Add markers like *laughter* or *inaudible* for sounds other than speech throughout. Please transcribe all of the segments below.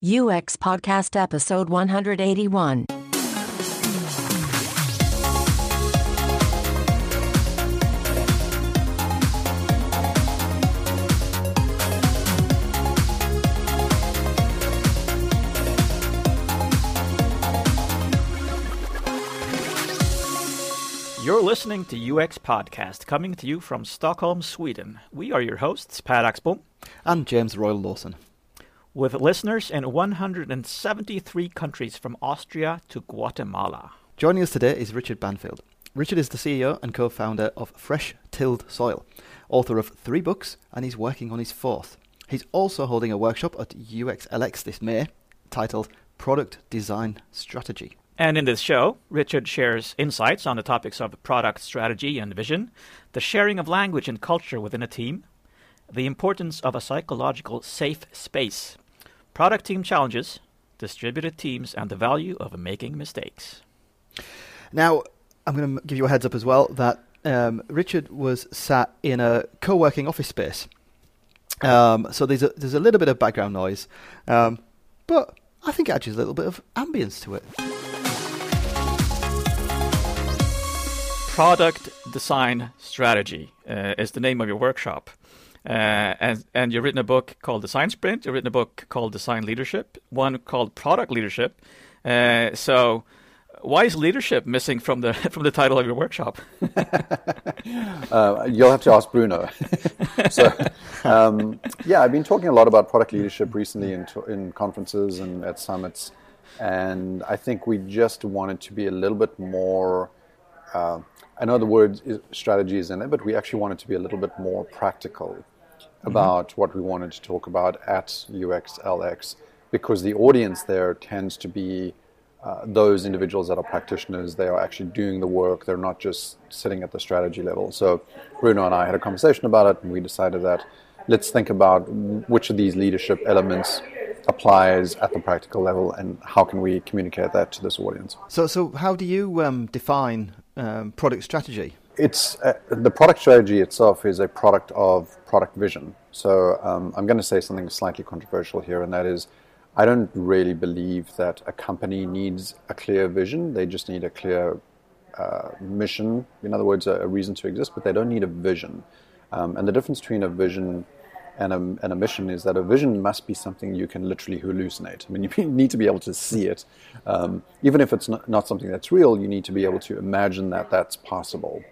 UX Podcast Episode 181. You're listening to UX Podcast, coming to you from Stockholm, Sweden. We are your hosts, Per Axbom, and James Royal Lawson. With listeners in 173 countries from Austria to Guatemala. Joining us today is Richard Banfield. Richard is the CEO and co founder of Fresh Tilled Soil, author of three books, and he's working on his fourth. He's also holding a workshop at UXLX this May titled Product Design Strategy. And in this show, Richard shares insights on the topics of product strategy and vision, the sharing of language and culture within a team, the importance of a psychological safe space, product team challenges, distributed teams, and the value of making mistakes. Now, I'm going to give you a heads up as well that um, Richard was sat in a co working office space. Um, so there's a, there's a little bit of background noise, um, but I think it adds a little bit of ambience to it. Product Design Strategy uh, is the name of your workshop. Uh, and, and you've written a book called Design Sprint. You've written a book called Design Leadership, one called Product Leadership. Uh, so, why is leadership missing from the *laughs* from the title of your workshop? *laughs* uh, you'll have to ask Bruno. *laughs* so, um, yeah, I've been talking a lot about product leadership recently in, in conferences and at summits, and I think we just wanted to be a little bit more. Uh, I know the word strategy is in it, but we actually wanted to be a little bit more practical mm-hmm. about what we wanted to talk about at UXLX because the audience there tends to be uh, those individuals that are practitioners. They are actually doing the work. They're not just sitting at the strategy level. So Bruno and I had a conversation about it, and we decided that let's think about which of these leadership elements applies at the practical level, and how can we communicate that to this audience. So, so how do you um, define um, product strategy? It's uh, the product strategy itself is a product of product vision. So um, I'm going to say something slightly controversial here, and that is, I don't really believe that a company needs a clear vision. They just need a clear uh, mission. In other words, a, a, reason to exist, but they don't need a vision. Um, and the difference between a vision and a, and a, mission is that a vision must be something you can literally hallucinate. I mean, *laughs* you need to be able to see it. Um, even if it's not, not, something that's real, you need to be able to imagine that that's possible.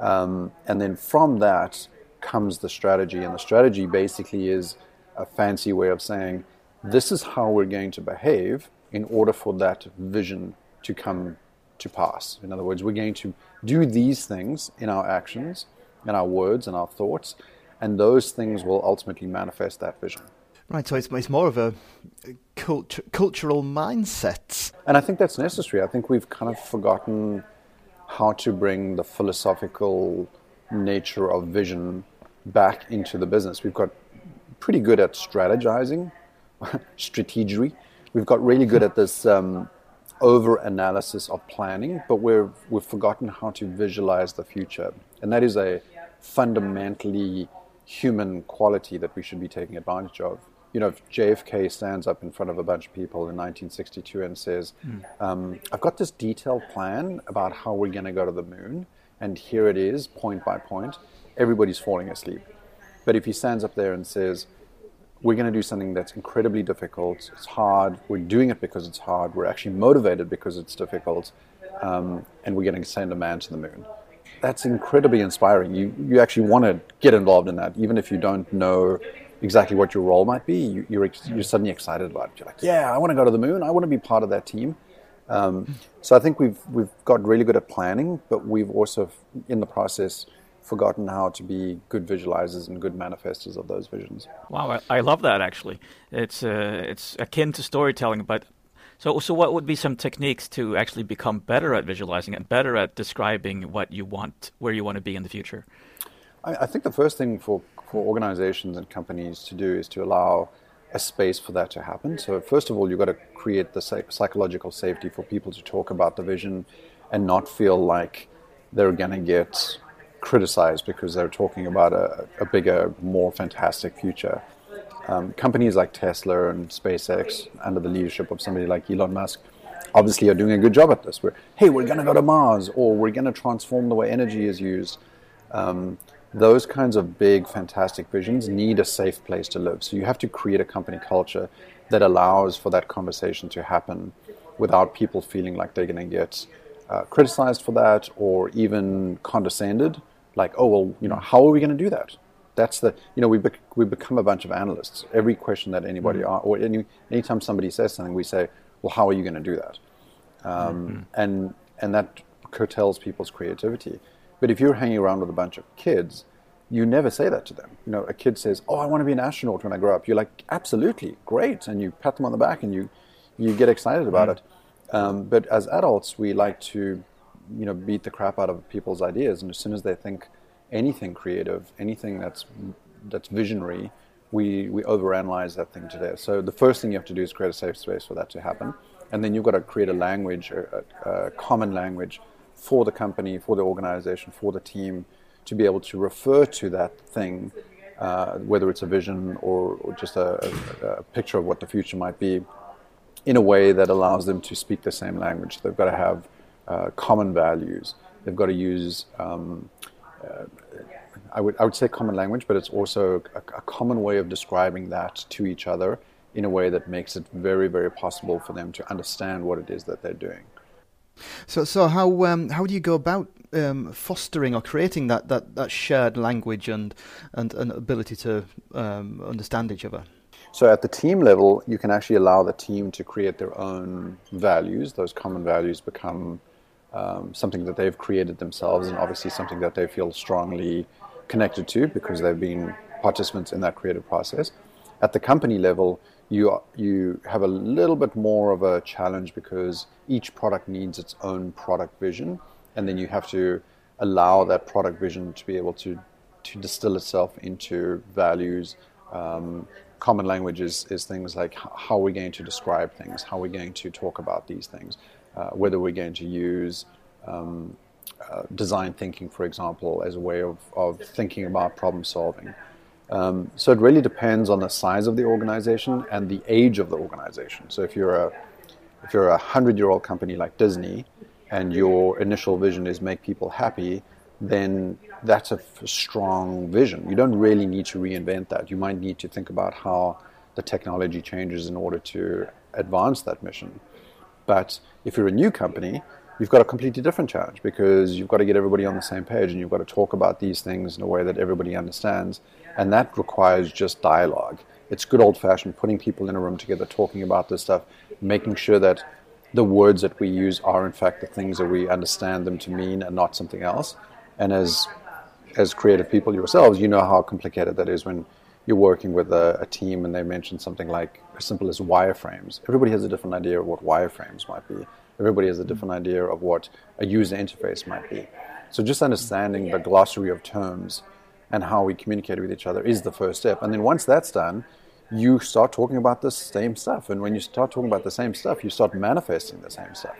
Um, and then from that comes the strategy. And the strategy basically is a fancy way of saying, this is how we're going to behave in order for that vision to come to pass. In other words, we're going to do these things in our actions, in our words, and our thoughts and those things will ultimately manifest that vision. Right, so it's, it's more of a cult- cultural mindset. And I think that's necessary. I think we've kind of forgotten how to bring the philosophical nature of vision back into the business. We've got pretty good at strategizing, *laughs* strategery. We've got really good at this um, over analysis of planning, but we've, we've forgotten how to visualize the future. And that is a fundamentally human quality that we should be taking advantage of. You know, if JFK stands up in front of a bunch of people in 1962 and says, mm. um, I've got this detailed plan about how we're going to go to the moon, and here it is, point by point, everybody's falling asleep. But if he stands up there and says, we're going to do something that's incredibly difficult, it's hard, we're doing it because it's hard, we're actually motivated because it's difficult, um, and we're going to send a man to the moon that's incredibly inspiring. You you actually want to get involved in that, even if you don't know exactly what your role might be. You, you're you're suddenly excited about it. You're like, yeah, I want to go to the moon. I want to be part of that team. Um, so I think we've we've got really good at planning, but we've also in the process forgotten how to be good visualizers and good manifestors of those visions. Wow, I, I love that actually. It's uh, it's akin to storytelling, but so, so what would be some techniques to actually become better at visualizing and better at describing what you want, where you want to be in the future? I, I think the first thing for, for organizations and companies to do is to allow a space for that to happen. So, first of all, you've got to create the psychological safety for people to talk about the vision and not feel like they're going to get criticized because they're talking about a, a bigger, more fantastic future. um, companies like Tesla and SpaceX, under the leadership of somebody like Elon Musk, obviously are doing a good job at this. We're, hey, we're going to go to Mars, or we're going to transform the way energy is used. Um, those kinds of big, fantastic visions need a safe place to live. So you have to create a company culture that allows for that conversation to happen without people feeling like they're going to get uh, criticized for that or even condescended. Like, oh, well, you know, how are we going to do that? That's the, you know, we, bec- we become a bunch of analysts. Every question that anybody, mm-hmm. or any, anytime somebody says something, we say, well, how are you going to do that? Um, mm-hmm. And and that curtails people's creativity. But if you're hanging around with a bunch of kids, you never say that to them. You know, a kid says, "Oh, I want to be an astronaut when I grow up." You're like, "Absolutely, great!" And you pat them on the back and you you get excited about mm-hmm. it. Um, but as adults, we like to, you know, beat the crap out of people's ideas. And as soon as they think anything creative, anything that's that's visionary, we we overanalyze that thing today. So the first thing you have to do is create a safe space for that to happen and then you've got to create a language, a, a, common language for the company, for the organization, for the team, to be able to refer to that thing, uh, whether it's a vision or, or just a, a, picture of what the future might be, in a way that allows them to speak the same language. They've got to have uh, common values. They've got to use. Um, uh, I would I would say common language, but it's also a, a common way of describing that to each other in a way that makes it very, very possible for them to understand what it is that they're doing. So, so how um, how do you go about um, fostering or creating that, that, that shared language and, and, and ability to um, understand each other? So, at the team level, you can actually allow the team to create their own values. Those common values become um, something that they've created themselves, and obviously something that they feel strongly connected to because they've been participants in that creative process. At the company level, you you have a little bit more of a challenge because each product needs its own product vision, and then you have to allow that product vision to be able to to distill itself into values. Um, common language is, is things like how are we going to describe things, how are we going to talk about these things, uh, whether we're going to use um, uh, design thinking, for example, as a way of, of thinking about problem solving. Um, so it really depends on the size of the organization and the age of the organization. So if you're a if you're a hundred year old company like Disney, and your initial vision is make people happy, then that's a f- strong vision. You don't really need to reinvent that. You might need to think about how the technology changes in order to advance that mission. But if you're a new company, you've got a completely different challenge because you've got to get everybody on the same page and you've got to talk about these things in a way that everybody understands. And that requires just dialogue. It's good old fashioned putting people in a room together, talking about this stuff, making sure that the words that we use are in fact the things that we understand them to mean and not something else. And as as creative people yourselves, you know how complicated that is when you're working with a, a, team and they mention something like as simple as wireframes. Everybody has a different idea of what wireframes might be. Everybody has a different idea of what a user interface might be. So just understanding the glossary of terms and how we communicate with each other is the first step. And then once that's done, you start talking about the same stuff. And when you start talking about the same stuff, you start manifesting the same stuff.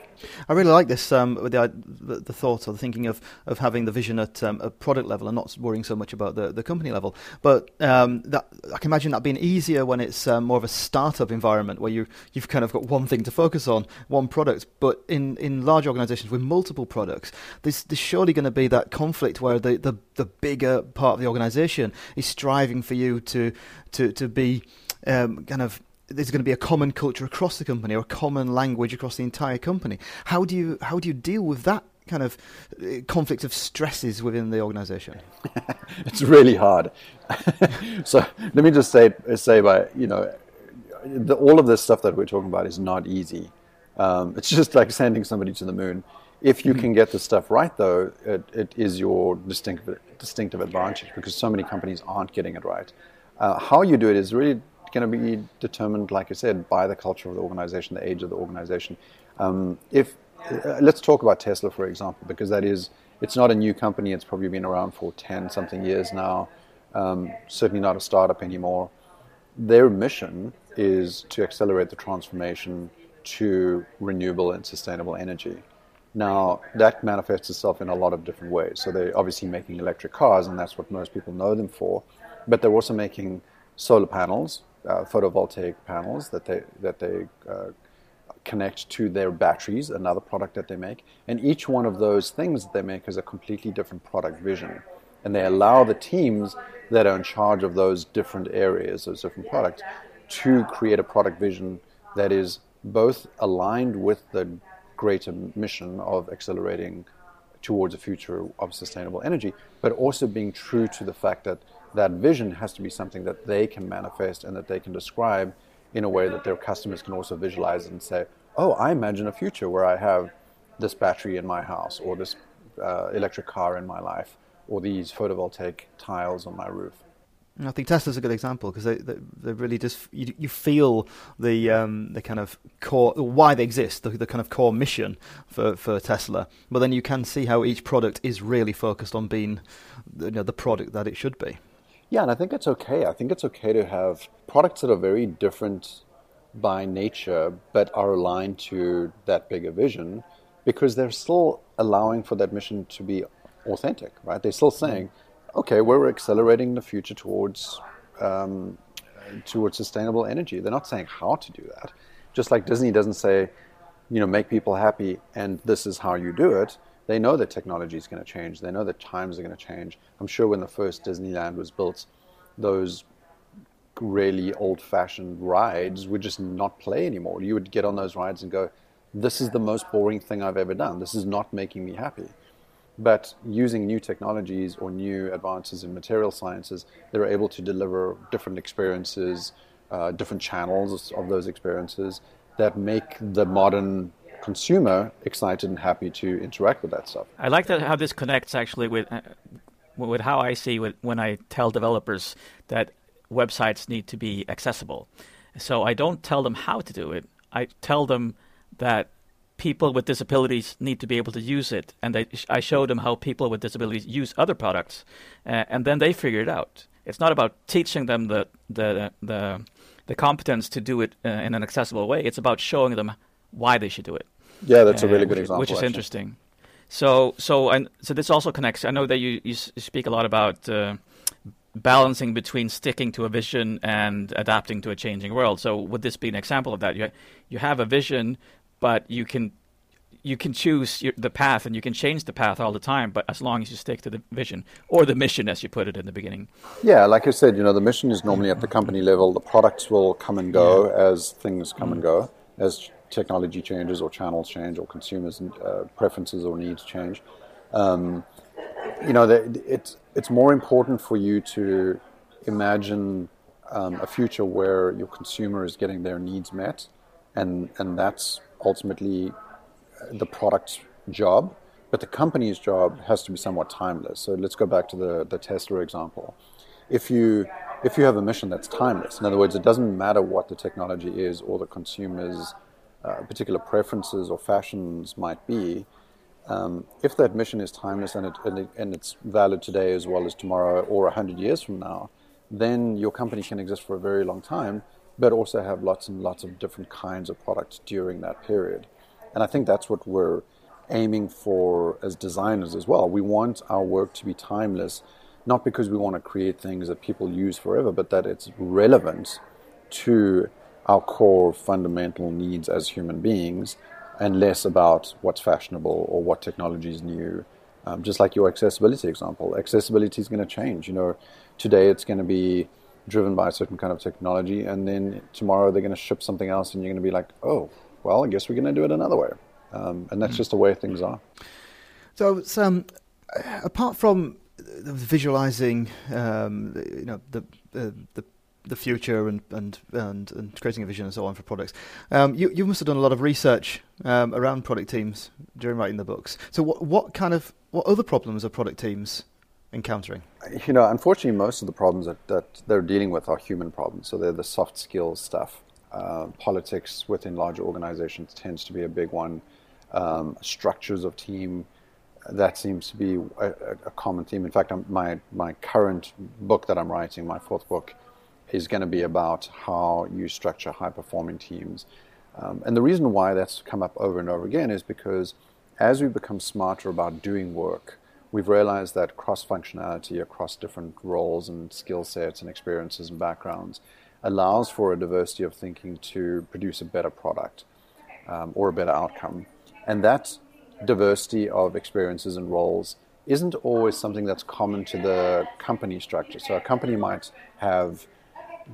I really like this um, the, the, thought or the thinking of, of having the vision at um, a product level and not worrying so much about the, the company level. But um, that, I can imagine that being easier when it's um, more of a startup environment where you, you've kind of got one thing to focus on, one product. But in, in large organizations with multiple products, there's, there's surely going to be that conflict where the, the, the bigger part of the organization is striving for you to, to, to be um, kind of there's going to be a common culture across the company or a common language across the entire company. How do you how do you deal with that kind of uh, conflict of stresses within the organization? *laughs* it's really hard. *laughs* so let me just say say by you know the, all of this stuff that we're talking about is not easy. Um, it's just like sending somebody to the moon. If you mm-hmm. can get the stuff right, though, it, it is your distinctive distinctive advantage because so many companies aren't getting it right. Uh, how you do it is really going to be determined, like I said, by the culture of the organization, the age of the organization. Um, if uh, let's talk about Tesla, for example, because that is it's not a new company. It's probably been around for ten something years now. Um, certainly not a startup anymore. Their mission is to accelerate the transformation to renewable and sustainable energy. Now, that manifests itself in a lot of different ways. So, they're obviously making electric cars, and that's what most people know them for. But they're also making solar panels, uh, photovoltaic panels that they that they uh, connect to their batteries, another product that they make, and each one of those things that they make is a completely different product vision, and they allow the teams that are in charge of those different areas, those different products, to create a product vision that is both aligned with the greater mission of accelerating towards a future of sustainable energy, but also being true to the fact that that vision has to be something that they can manifest and that they can describe in a way that their customers can also visualize and say, oh, I imagine a future where I have this battery in my house or this uh, electric car in my life or these photovoltaic tiles on my roof. I think Tesla's a good example because they, they, they really just you, you feel the um, the kind of core why they exist the, the kind of core mission for, for Tesla, but then you can see how each product is really focused on being you know, the product that it should be. Yeah, and I think it's okay. I think it's okay to have products that are very different by nature, but are aligned to that bigger vision, because they're still allowing for that mission to be authentic, right? They're still saying. Mm-hmm okay, we're accelerating the future towards um, towards sustainable energy. They're not saying how to do that. Just like Disney doesn't say, you know, make people happy and this is how you do it. They know that technology is going to change. They know that times are going to change. I'm sure when the first Disneyland was built, those really old-fashioned rides would just not play anymore. You would get on those rides and go, "This is the most boring thing I've ever done. This is not making me happy." But using new technologies or new advances in material sciences, they're able to deliver different experiences, uh, different channels of those experiences that make the modern consumer excited and happy to interact with that stuff. I like that how this connects actually with uh, with how I see with, when I tell developers that websites need to be accessible. So I don't tell them how to do it. I tell them that people with disabilities need to be able to use it. And they, I show them how people with disabilities use other products, uh, and then they figure it out. It's not about teaching them the the the, the competence to do it uh, in an accessible way. It's about showing them why they should do it. Yeah, that's a really uh, good example. Which is actually. interesting. So so and so this also connects. I know that you you speak a lot about. Uh, balancing between sticking to a vision and adapting to a changing world. So would this be an example of that? You you have a vision, but you can you can choose your, the path and you can change the path all the time, but as long as you stick to the vision or the mission, as you put it in the beginning. Yeah, like I said, you know, the mission is normally at the company level. The products will come and go yeah. as things come mm. and go, as technology changes or channels change or consumers' uh, preferences or needs change. Um, you know, it's it's more important for you to imagine um, a future where your consumer is getting their needs met, and and that's ultimately uh, the product's job, but the company's job has to be somewhat timeless. So let's go back to the, the Tesla example. If you if you have a mission that's timeless, in other words, it doesn't matter what the technology is or the consumer's uh, particular preferences or fashions might be, um, if that mission is timeless and, it, and, it, and it's valid today as well as tomorrow or 100 years from now, then your company can exist for a very long time but also have lots and lots of different kinds of products during that period. And I think that's what we're aiming for as designers as well. We want our work to be timeless, not because we want to create things that people use forever, but that it's relevant to our core fundamental needs as human beings and less about what's fashionable or what technology is new. Um, just like your accessibility example, accessibility is going to change. You know, today it's going to be driven by a certain kind of technology, and then tomorrow they're going to ship something else, and you're going to be like, oh, well, I guess we're going to do it another way. Um, and that's mm. just the way things are. So, um, apart from visualizing, um, you know, the, uh, the the future and, and, and, and, creating a vision and so on for products. Um, you, you must have done a lot of research um, around product teams during writing the books. So what, what kind of, what other problems are product teams encountering? You know, unfortunately, most of the problems that, that they're dealing with are human problems. So they're the soft skills stuff. Uh, politics within larger organizations tends to be a big one. Um, structures of team, that seems to be a, a common theme. In fact, I'm, my my current book that I'm writing, my fourth book, is going to be about how you structure high performing teams. Um, and the reason why that's come up over and over again is because as we become smarter about doing work, we've realized that cross functionality across different roles and skill sets and experiences and backgrounds allows for a diversity of thinking to produce a better product um, or a better outcome. And that diversity of experiences and roles isn't always something that's common to the company structure. So a company might have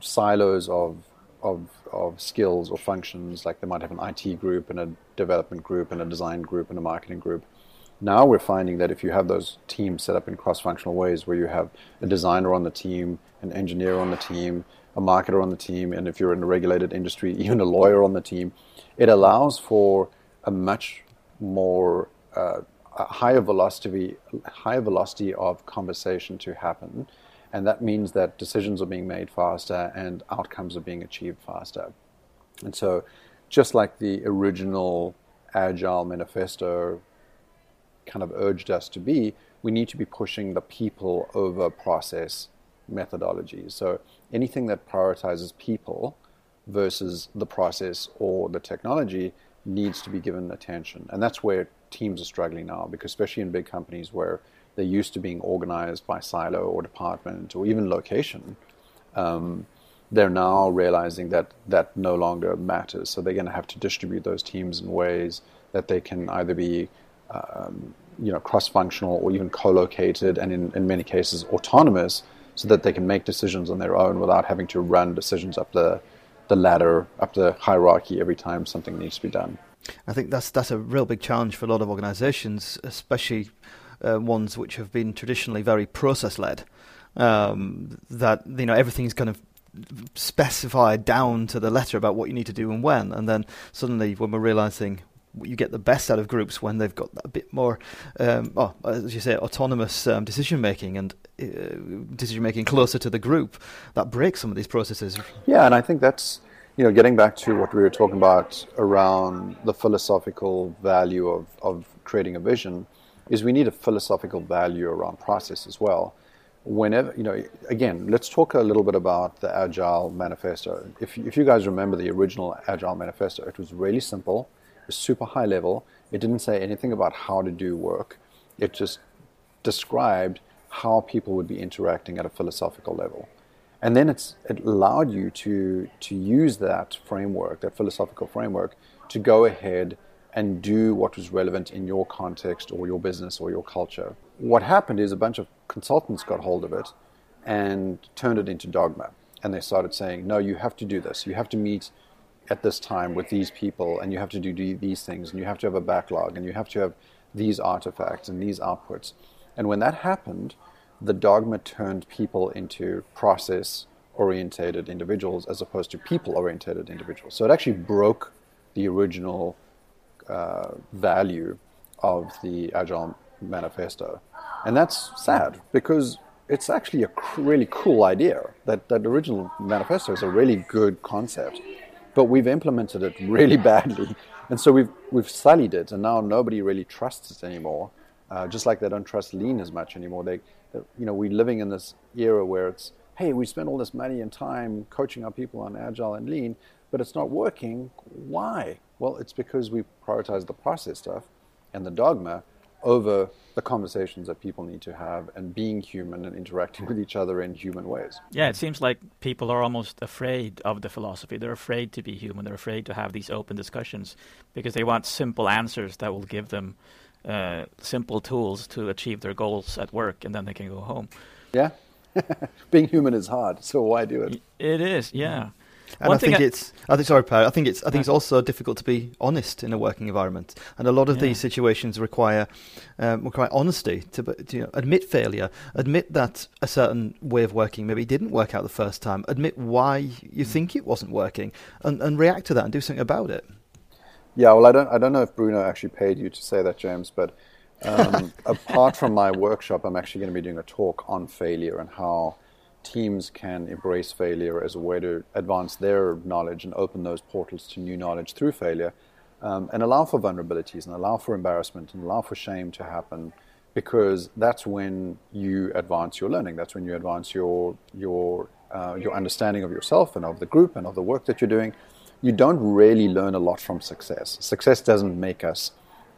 silos of, of, of skills or functions, like they might have an IT group and a development group and a design group and a marketing group. Now we're finding that if you have those teams set up in cross-functional ways, where you have a designer on the team, an engineer on the team, a marketer on the team, and if you're in a regulated industry, *laughs* even a lawyer on the team, it allows for a much more uh, higher velocity, higher velocity of conversation to happen, and that means that decisions are being made faster and outcomes are being achieved faster. And so, just like the original Agile manifesto kind of urged us to be, we need to be pushing the people over process methodologies. So anything that prioritizes people versus the process or the technology needs to be given attention. And that's where teams are struggling now, because especially in big companies where they're used to being organized by silo or department or even location, um, they're now realizing that that no longer matters. So they're going to have to distribute those teams in ways that they can either be um, you know, cross-functional or even co-located and in, in many cases autonomous so that they can make decisions on their own without having to run decisions up the, the ladder, up the hierarchy every time something needs to be done. I think that's that's a real big challenge for a lot of organisations, especially uh, ones which have been traditionally very process led. Um, that you know everything's kind of specified down to the letter about what you need to do and when, and then suddenly when we're realising you get the best out of groups when they've got a bit more, um, oh, as you say, autonomous um, decision making and uh, decision making closer to the group. That breaks some of these processes. Yeah, and I think that's you know getting back to what we were talking about around the philosophical value of of creating a vision is we need a philosophical value around process as well. Whenever you know, again, let's talk a little bit about the Agile Manifesto. If if you guys remember the original Agile Manifesto, it was really simple was super high level. It didn't say anything about how to do work. It just described how people would be interacting at a philosophical level. And then it's, it allowed you to, to use that framework, that philosophical framework, to go ahead and do what was relevant in your context or your business or your culture. What happened is a bunch of consultants got hold of it and turned it into dogma. And they started saying, no, you have to do this. You have to meet at this time with these people, and you have to do these things, and you have to have a backlog, and you have to have these artifacts and these outputs. And when that happened, the dogma turned people into process orientated individuals as opposed to people orientated individuals. So it actually broke the original uh, value of the Agile Manifesto. And that's sad because it's actually a really cool idea. That, that original manifesto is a really good concept but we've implemented it really *laughs* badly, and so we've we've sullied it, and now nobody really trusts it anymore. Uh, just like they don't trust lean as much anymore. They, you know, we're living in this era where it's, hey, we spend all this money and time coaching our people on agile and lean, but it's not working. Why? Well, it's because we prioritize the process stuff and the dogma over the conversations that people need to have and being human and interacting with each other in human ways. Yeah, it seems like people are almost afraid of the philosophy. They're afraid to be human. They're afraid to have these open discussions because they want simple answers that will give them uh, simple tools to achieve their goals at work and then they can go home. Yeah. *laughs* being human is hard, so why do it? It is, yeah. And One I think I, it's, I think, sorry, Per, I think it's, I think it's also difficult to be honest in a working environment, and a lot of yeah. these situations require, um, require honesty to, to you know, admit failure, admit that a certain way of working maybe didn't work out the first time, admit why you mm. think it wasn't working, and, and react to that and do something about it. Yeah, well, I don't, I don't know if Bruno actually paid you to say that, James, but um, *laughs* apart from my workshop, I'm actually going to be doing a talk on failure and how teams can embrace failure as a way to advance their knowledge and open those portals to new knowledge through failure um, and allow for vulnerabilities and allow for embarrassment and allow for shame to happen because that's when you advance your learning. That's when you advance your your uh, your understanding of yourself and of the group and of the work that you're doing. You don't really learn a lot from success. Success doesn't make us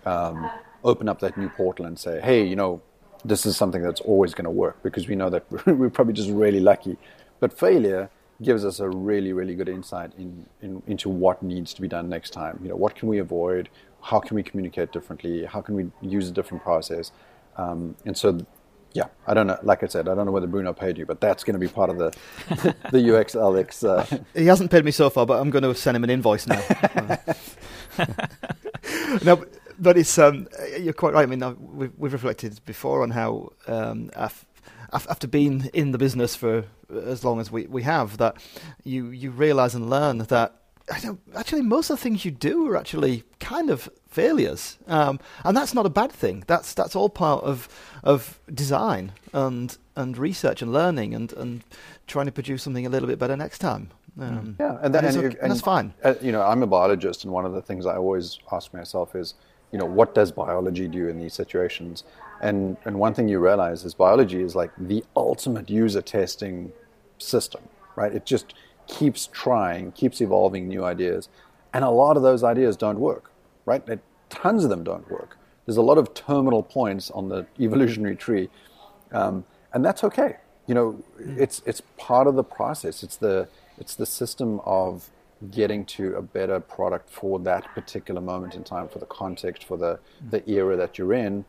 um, open up that new portal and say hey you know this is something that's always going to work because we know that *laughs* we're probably just really lucky. But failure gives us a really, really good insight in, in, into what needs to be done next time. You know, what can we avoid? How can we communicate differently? How can we use a different process? Um, and so, yeah, I don't know. Like I said, I don't know whether Bruno paid you, but that's going to be part of the *laughs* the UXLX. Uh. *laughs* He hasn't paid me so far, but I'm going to send him an invoice now. no, but it's um, you're quite right. I mean, we've, we've reflected before on how um, after being in the business for as long as we, we have, that you you realise and learn that actually most of the things you do are actually kind of failures, um, and that's not a bad thing. That's that's all part of of design and and research and learning and and trying to produce something a little bit better next time. Um, yeah, and, that, and, and, and, that's fine. Uh, you know, I'm a biologist, and one of the things I always ask myself is, you know, what does biology do in these situations? And and one thing you realize is biology is like the ultimate user testing system, right? It just keeps trying, keeps evolving new ideas, and a lot of those ideas don't work, right? Tons of them don't work. There's a lot of terminal points on the *laughs* evolutionary tree, um, and that's okay. You know, it's it's part of the process. It's the it's the system of getting to a better product for that particular moment in time, for the context, for the, the era that you're in,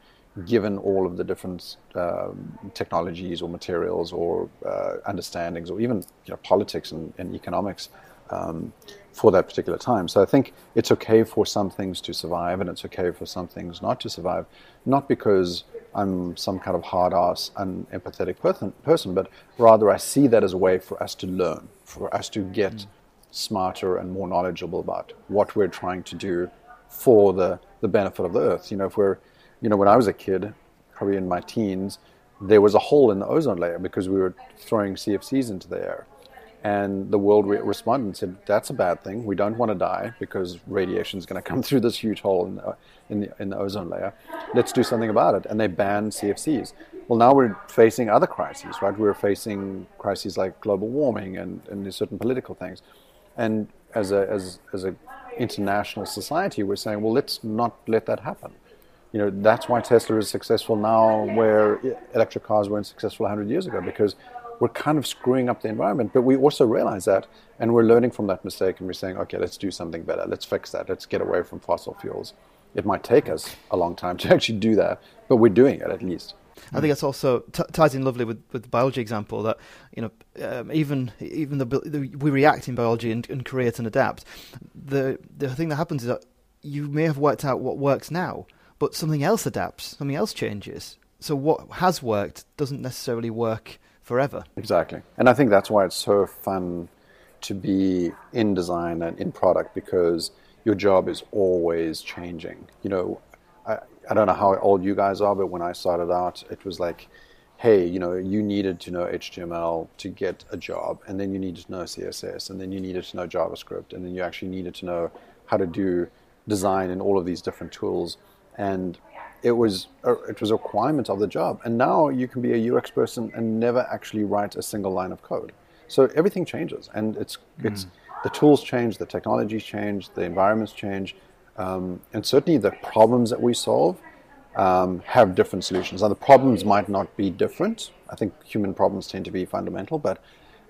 given all of the different um, technologies or materials or uh, understandings or even you know, politics and, and economics um, for that particular time. So I think it's okay for some things to survive and it's okay for some things not to survive, not because I'm some kind of hard ass, unempathetic person, person, but rather I see that as a way for us to learn, for us to get mm. Smarter and more knowledgeable about what we're trying to do for the, the benefit of the earth. You know, if we're, you know, when I was a kid, probably in my teens, there was a hole in the ozone layer because we were throwing CFCs into the air. And the world re- responded and said, that's a bad thing. We don't want to die because radiation is going to come *laughs* through this huge hole in the, in, the, in the ozone layer. Let's do something about it. And they banned CFCs. Well, now we're facing other crises, right? We're facing crises like global warming and, and certain political things. And as a, as, as a international society, we're saying, well, let's not let that happen. You know, that's why Tesla is successful now where electric cars weren't successful 100 years ago because we're kind of screwing up the environment. But we also realize that, and we're learning from that mistake, and we're saying, okay, let's do something better. Let's fix that. Let's get away from fossil fuels. It might take us a long time to *laughs* actually do that, but we're doing it at least. I think that's also t- ties in lovely with, with the biology example that you know um, even even the, the, we react in biology and, and create and adapt. The the thing that happens is that you may have worked out what works now, but something else adapts, something else changes. So what has worked doesn't necessarily work forever. Exactly. And I think that's why it's so fun to be in design and in product because your job is always changing. You know, I, I don't know how old you guys are, but when I started out, it was like, hey, you know, you needed to know HTML to get a job, and then you needed to know CSS, and then you needed to know JavaScript, and then you actually needed to know how to do design in all of these different tools. And it was a, it was a requirement of the job. And now you can be a UX person and never actually write a single line of code. So everything changes, and it's mm. it's the tools change, the technologies change, the environments change, um, and certainly the problems that we solve um, have different solutions. Now the problems might not be different. I think human problems tend to be fundamental, but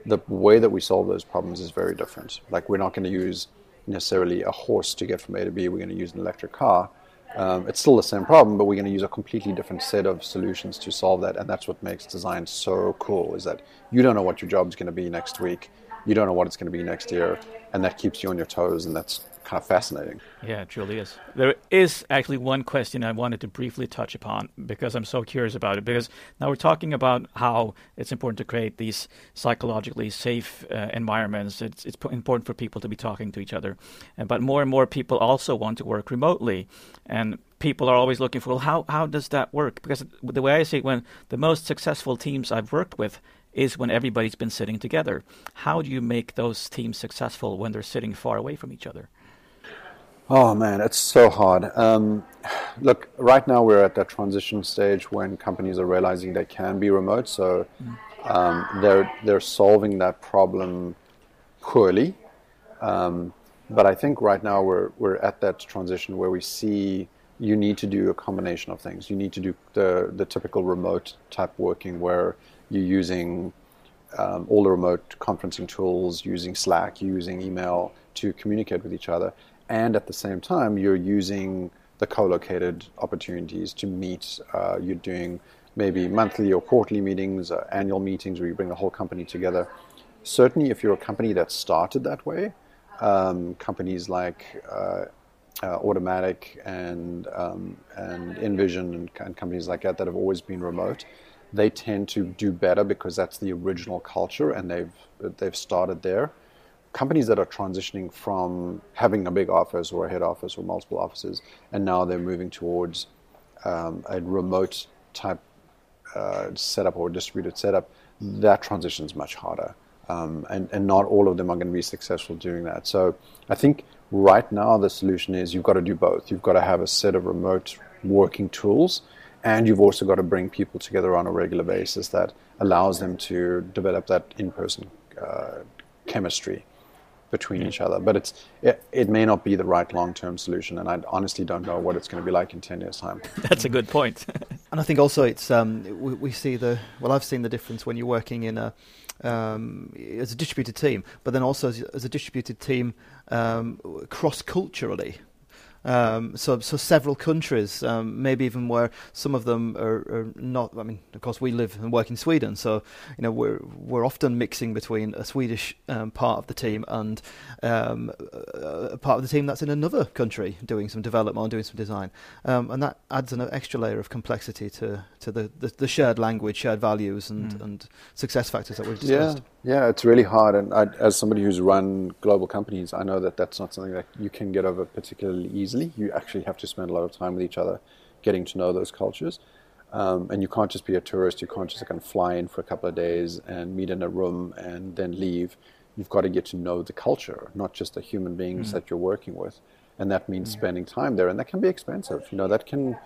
the way that we solve those problems is very different. Like we're not going to use necessarily a horse to get from A to B. We're going to use an electric car um, it's still the same problem, but we're going to use a completely different set of solutions to solve that. And that's what makes design so cool is that you don't know what your job is going to be next week. You don't know what it's going to be next year. And that keeps you on your toes. And that's kind of fascinating. Yeah, it truly is. There is actually one question I wanted to briefly touch upon because I'm so curious about it. Because now we're talking about how it's important to create these psychologically safe uh, environments. It's, it's important for people to be talking to each other. But more and more people also want to work remotely. And people are always looking for, well, how, how does that work? Because the way I see it, when the most successful teams I've worked with is when everybody's been sitting together. How do you make those teams successful when they're sitting far away from each other? Oh man, it's so hard. Um, look, right now we're at that transition stage when companies are realizing they can be remote, so um, they're they're solving that problem poorly. Um, but I think right now we're we're at that transition where we see you need to do a combination of things. You need to do the the typical remote type working where you're using um, all the remote conferencing tools, using Slack, using email to communicate with each other, and at the same time, you're using the co-located opportunities to meet. Uh, you're doing maybe monthly or quarterly meetings, uh, annual meetings where you bring the whole company together. Certainly, if you're a company that started that way, um, companies like uh, uh, Automattic and um, and InVision and, and, companies like that that have always been remote, they tend to do better because that's the original culture and they've they've started there. Companies that are transitioning from having a big office or a head office or multiple offices, and now they're moving towards um, a remote type uh, setup or distributed setup, that transition is much harder. Um, and, and not all of them are going to be successful doing that. So I think right now the solution is you've got to do both. You've got to have a set of remote working tools, and you've also got to bring people together on a regular basis that allows them to develop that in person uh, chemistry between each other. But it's it, it may not be the right long term solution, and I honestly don't know what it's going to be like in ten years' time. *laughs* That's a good point. *laughs* and I think also it's um, we, we, see the well, I've seen the difference when you're working in a um, as a distributed team, but then also as, as a distributed team um, cross culturally. Um, so, so several countries, um, maybe even where some of them are, are, not. I mean, of course, we live and work in Sweden, so you know we're we're often mixing between a Swedish um, part of the team and um, a part of the team that's in another country doing some development or doing some design, um, and that adds an extra layer of complexity to to the, the, the shared language, shared values, and mm. and success factors that we've discussed. Yeah, yeah, it's really hard, and I, as somebody who's run global companies, I know that that's not something that you can get over particularly easily easily. You actually have to spend a lot of time with each other, getting to know those cultures. Um, and you can't just be a tourist. You can't just kind of fly in for a couple of days and meet in a room and then leave. You've got to get to know the culture, not just the human beings mm. that you're working with. And that means mm. spending time there, and that can be expensive. You know, that can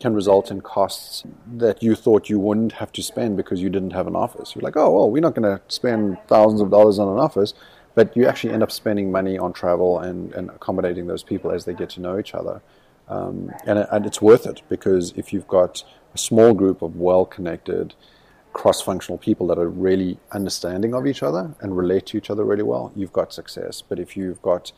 can result in costs that you thought you wouldn't have to spend because you didn't have an office. You're like, oh, well, we're not going to spend thousands of dollars on an office but you actually end up spending money on travel and, and accommodating those people as they get to know each other. Um, and, and it's worth it because if you've got a small group of well connected, cross functional people that are really understanding of each other and relate to each other really well, you've got success. But if you've got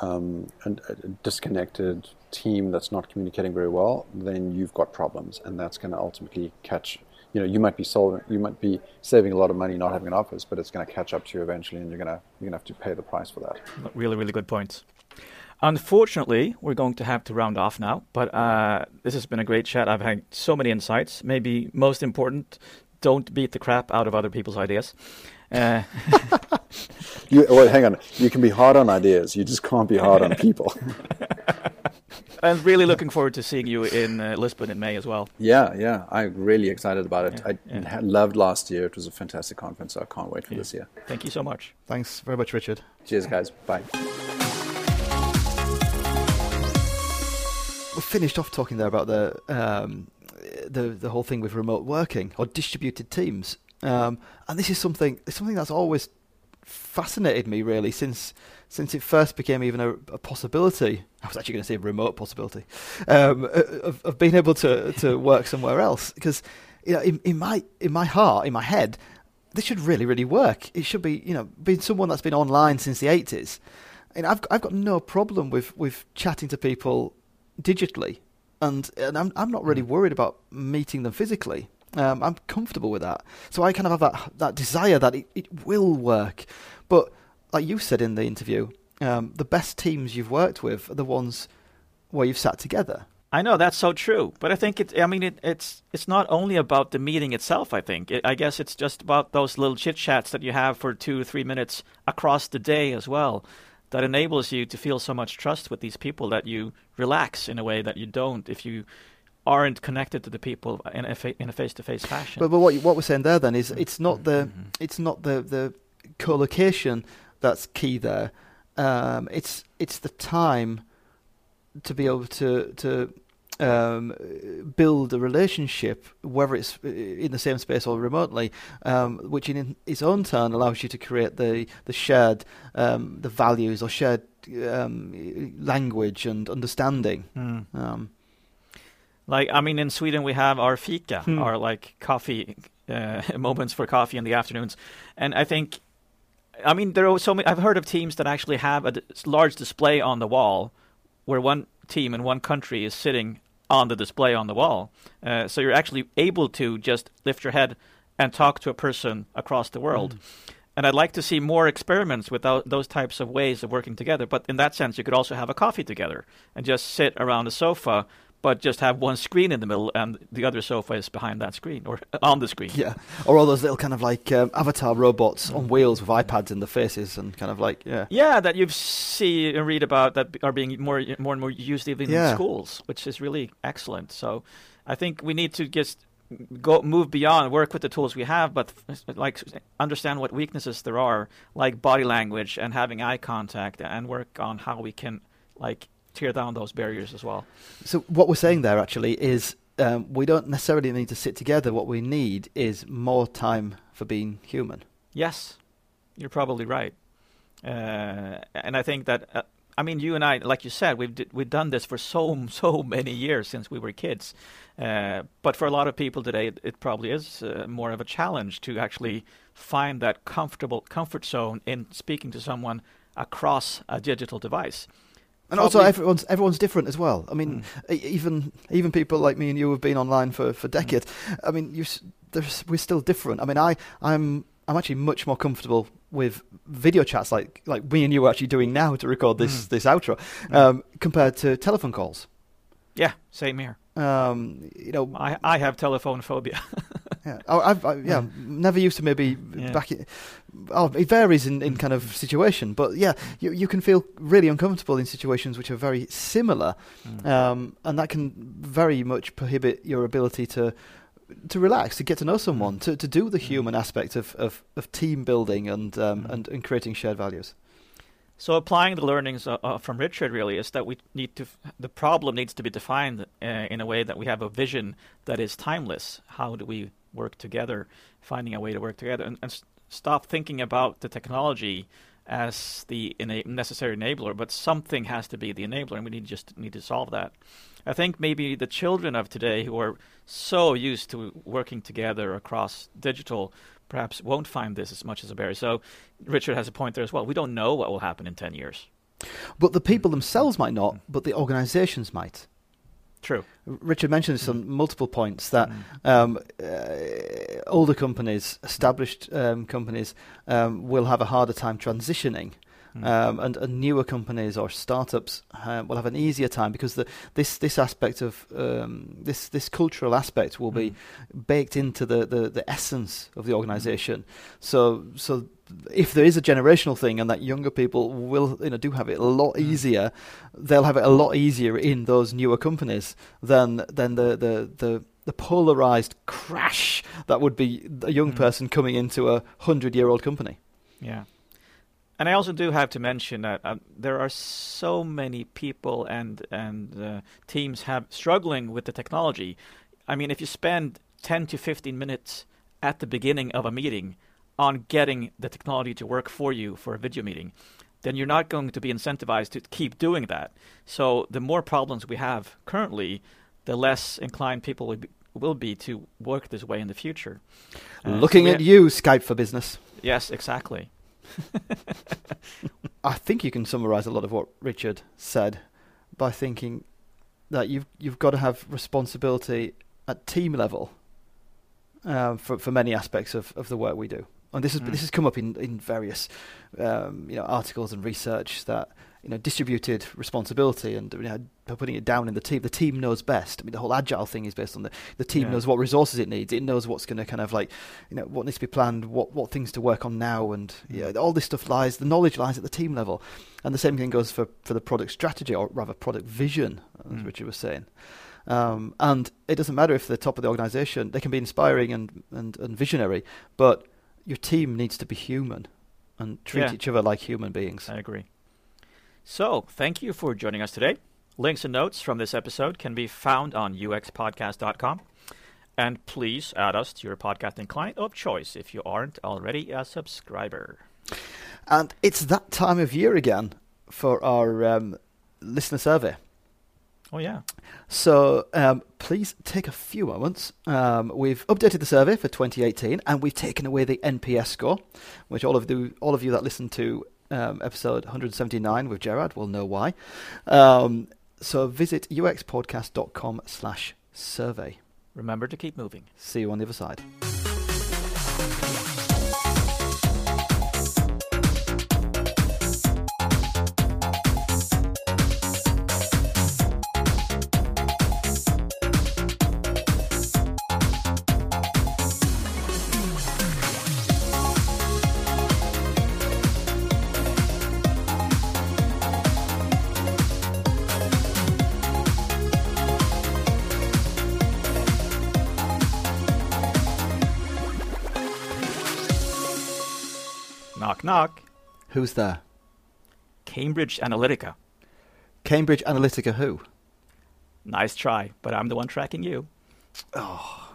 um, a, a disconnected team that's not communicating very well, then you've got problems, and that's going to ultimately catch you know you might be solving you might be saving a lot of money not having an office, but it's going to catch up to you eventually, and you're going to you're going to have to pay the price for that. Really, really good points. Unfortunately, we're going to have to round off now, but uh, this has been a great chat. I've had so many insights. Maybe most important, don't beat the crap out of other people's ideas. Uh, *laughs* you, well, hang on. You can be hard on ideas. You just can't be hard on *laughs* people. *laughs* I'm really looking forward to seeing you in uh, Lisbon in May as well. Yeah, yeah, I'm really excited about it. Yeah, I yeah. loved last year; it was a fantastic conference. So I can't wait for yeah. this year. Thank you so much. Thanks very much, Richard. Cheers, guys. Bye. We finished off talking there about the um, the the whole thing with remote working or distributed teams, um, and this is something something that's always fascinated me really since since it first became even a, a possibility. I was actually going to say remote possibility um, of, of, being able to, to work somewhere else. Because you know, in, in my in my heart, in my head, this should really really work. It should be you know being someone that's been online since the eighties. And I've I've got no problem with, with chatting to people digitally, and and I'm I'm not really mm. worried about meeting them physically. Um, I'm comfortable with that. So I kind of have that that desire that it, it will work. But like you said in the interview, um, the best teams you've worked with are the ones where you've sat together. I know that's so true, but I think it. I mean, it, it's it's not only about the meeting itself. I think it, I guess it's just about those little chit chats that you have for two or three minutes across the day as well, that enables you to feel so much trust with these people that you relax in a way that you don't if you aren't connected to the people in a fa- in a face to face fashion. But, but what what we're saying there then is it's not the mm-hmm. it's not the the co-location that's key there. Um, it's it's the time to be able to to um, build a relationship, whether it's in the same space or remotely, um, which in its own turn allows you to create the the shared um, the values or shared um, language and understanding. Mm. like I mean, in Sweden we have our fika, hmm. our like coffee uh, *laughs* moments for coffee in the afternoons. And I think, I mean, there are so many. I've heard of teams that actually have a large display on the wall, where one team in one country is sitting on the display on the wall. Uh, so you're actually able to just lift your head and talk to a person across the world. Mm. And I'd like to see more experiments with those types of ways of working together. But in that sense, you could also have a coffee together and just sit around a sofa, but just have one screen in the middle and the other sofa is behind that screen or *laughs* on the screen. Yeah, or all those little kind of like um, avatar robots Mm. on wheels with iPads in the faces and kind of like yeah. Yeah, that you see and read about that are being more more and more used even Yeah. in schools, which is really excellent. So, I think we need to just go move beyond, work with the tools we have, but like understand what weaknesses there are, like body language and having eye contact, and work on how we can like tear down those barriers as well. So what we're saying there actually is um, we don't necessarily need to sit together. What we need is more time for being human. Yes, you're probably right. Uh, and I think that, uh, I mean, you and I, like you said, we've d- we've done this for so *laughs* so many years since we were kids. Uh, but for a lot of people today, it, it probably is uh, more of a challenge to actually find that comfortable comfort zone in speaking to someone across a digital device. And also, everyone's everyone's different as well. I mean, Mm. even even people like me and you have been online for, for decades. I mean, you there's, we're still different. I mean, I I'm I'm actually much more comfortable with video chats like like me and you are actually doing now to record this Mm. this outro, um, compared to telephone calls. Yeah, same here. Um, you know, I I have telephone phobia. *laughs* Yeah, oh, I've, I, yeah, never used to maybe Yeah. back. In, oh, it varies in, in kind of situation, but yeah, you you can feel really uncomfortable in situations which are very similar, Mm. um, and that can very much prohibit your ability to to relax, to get to know someone, to, to do the human aspect of, of, of team building and, um, Mm. and and creating shared values. So applying the learnings uh, uh, from Richard really is that we need to f- the problem needs to be defined uh, in a way that we have a vision that is timeless. How do we work together, finding a way to work together, and, and stop thinking about the technology as the ena- necessary enabler, but something has to be the enabler, and we need just need to solve that. I think maybe the children of today who are so used to working together across digital perhaps won't find this as much as a barrier. So Richard has a point there as well. We don't know what will happen in 10 years. But the people themselves might not, but the organisations might. True. Richard mentioned this on multiple points that Mm. um, uh, older companies, established um, companies, um, will have a harder time transitioning. Mm. Um, and, and newer companies or startups uh, will have an easier time because the, this this aspect of um, this this cultural aspect will be Mm. baked into the, the, the essence of the organisation. So so if there is a generational thing and that younger people will you know do have it a lot Mm. easier, they'll have it a lot easier in those newer companies than than the the, the the polarized crash that would be a young Mm. person coming into a hundred year old company. Yeah. And I also do have to mention that um, there are so many people and and uh, teams have struggling with the technology. I mean, if you spend 10 to 15 minutes at the beginning of a meeting on getting the technology to work for you for a video meeting, then you're not going to be incentivized to keep doing that. So the more problems we have currently, the less inclined people will be, will be to work this way in the future. Uh, Looking we at ha- you, Skype for Business. Yes, exactly. *laughs* I think you can summarize a lot of what Richard said by thinking that you've you've got to have responsibility at team level um, for for many aspects of, of the work we do. And this is Mm. this has come up in in various um, you know articles and research that you know distributed responsibility and you know putting it down in the team. The team knows best. I mean, the whole agile thing is based on the the team Yeah. knows what resources it needs. It knows what's going to kind of like you know what needs to be planned, what what things to work on now, and yeah, all this stuff lies. The knowledge lies at the team level, and the same thing goes for for the product strategy or rather product vision, as Mm. Richard was saying. Um, and it doesn't matter if they're top of the organisation; they can be inspiring and, and, and visionary, but your team needs to be human and treat Yeah. each other like human beings. I agree. So, thank you for joining us today. Links and notes from this episode can be found on uxpodcast.com. And please add us to your podcasting client of choice if you aren't already a subscriber. And it's that time of year again for our um, listener survey. Oh yeah. So um, please take a few moments. Um, we've updated the survey for 2018, and we've taken away the NPS score, which all of you, all of you that listen to um, episode 179 with Jared We'll know why. Um, so visit uxpodcast.com slash survey. Remember to keep moving. See you on the other side. Knock. Who's there? Cambridge Analytica. Cambridge Analytica who? Nice try, but I'm the one tracking you. Oh,